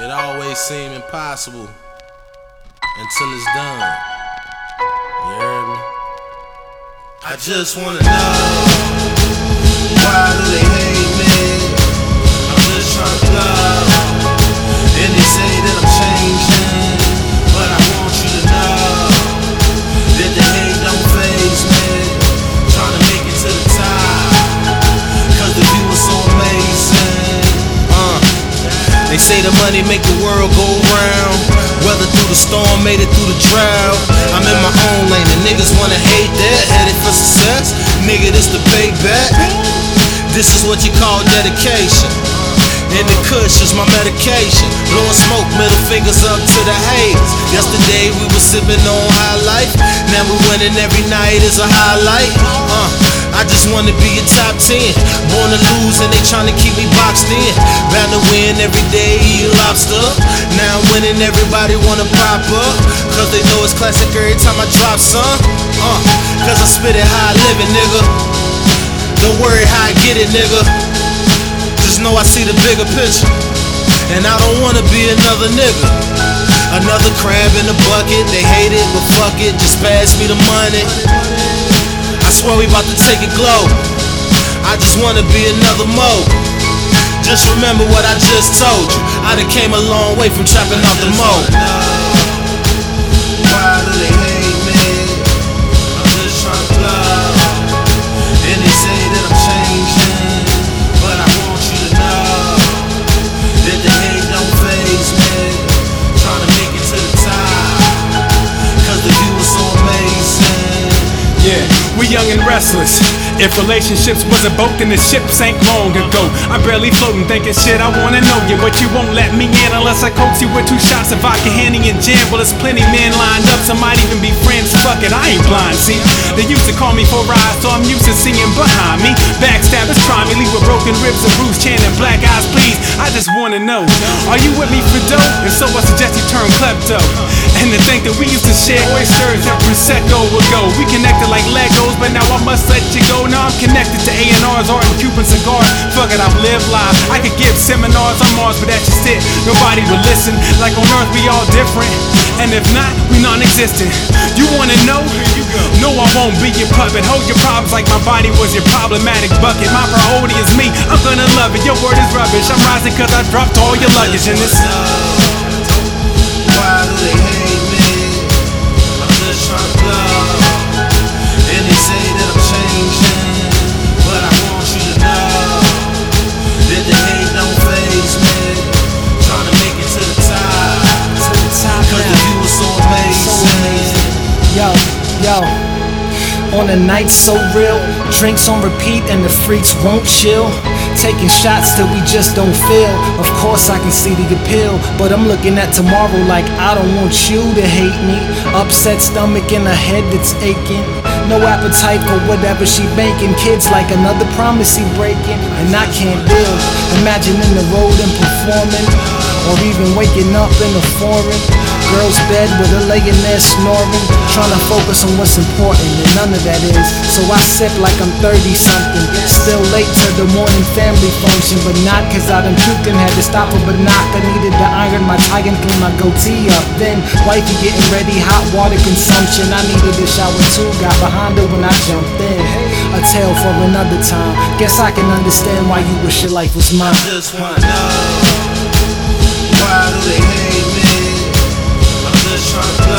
It always seems impossible until it's done. You heard me? I just wanna know why do they hate the money make the world go round. Weather through the storm, made it through the drought. I'm in my own lane, and niggas wanna hate that. Headed for success, nigga, this the payback. This is what you call dedication. And the kush is my medication. Blowing smoke, middle fingers up to the haters. Yesterday we was sipping on high life. Now we winning every night is a highlight. Uh, I just wanna be a top 10. Born to lose and they tryna keep me boxed in. Bound to win every day, lobster. Now I'm winning, everybody wanna pop up. Cause they know it's classic every time I drop some. Uh, cause I spit it how I live it, nigga. Don't worry how I get it, nigga. Just know I see the bigger picture. And I don't wanna be another nigga. Another crab in the bucket. They hate it, but fuck it. Just pass me the money. I swear we about to take it glow. I just wanna be another mo. Just remember what I just told you. I done came a long way from chopping out the mo. Why do they young and restless. If relationships was a boat, then the ship sank long ago. I'm barely floating, thinking shit, I wanna know you, but you won't let me in unless I coax you with two shots of vodka, Henny, and jam. Well, there's plenty men lined up, some might even be friends. Ain't blind, see. They used to call me for rides, so I'm used to seeing behind me. Backstabbers try me, leave with broken ribs and bruised chin and black eyes, please. I just wanna know, are you with me for dough? And so I suggest you turn klepto. And to think that we used to share oysters and prosecco ago. We connected like Legos, but now I must let you go. Now I'm connected to A&R's, art and Cuban cigars. Fuck it, I've lived live. I could give seminars on Mars, but that's just it. Nobody would listen. Like on Earth, we all different. And if not, we non-existent. You wanna know? No, I won't be your puppet. Hold your problems like my body was your problematic bucket. My priority is me. I'm gonna love it. Your word is rubbish. I'm rising cause I dropped all your luggage in this. Why On a night so real, drinks on repeat and the freaks won't chill. Taking shots till we just don't feel. Of course, I can see the appeal, but I'm looking at tomorrow like I don't want you to hate me. Upset stomach and a head that's aching. No appetite for whatever she baking. Kids like another promise he breaking, and I can't deal. Imagining the road and performing, or even waking up in a foreign girl's bed with her laying there snoring, trying to focus on what's important, and none of that is. So I sip like I'm 30 something, still late to the morning family function, but not cause I done puked and had to stop her, but knock. I needed to iron my tie and clean my goatee up. Then wifey getting ready, hot water consumption. I needed a shower too, got behind her when I jumped in. A tale for another time. Guess I can understand why you wish your life was mine. just wanna know why do they hate me? I'm just trying to.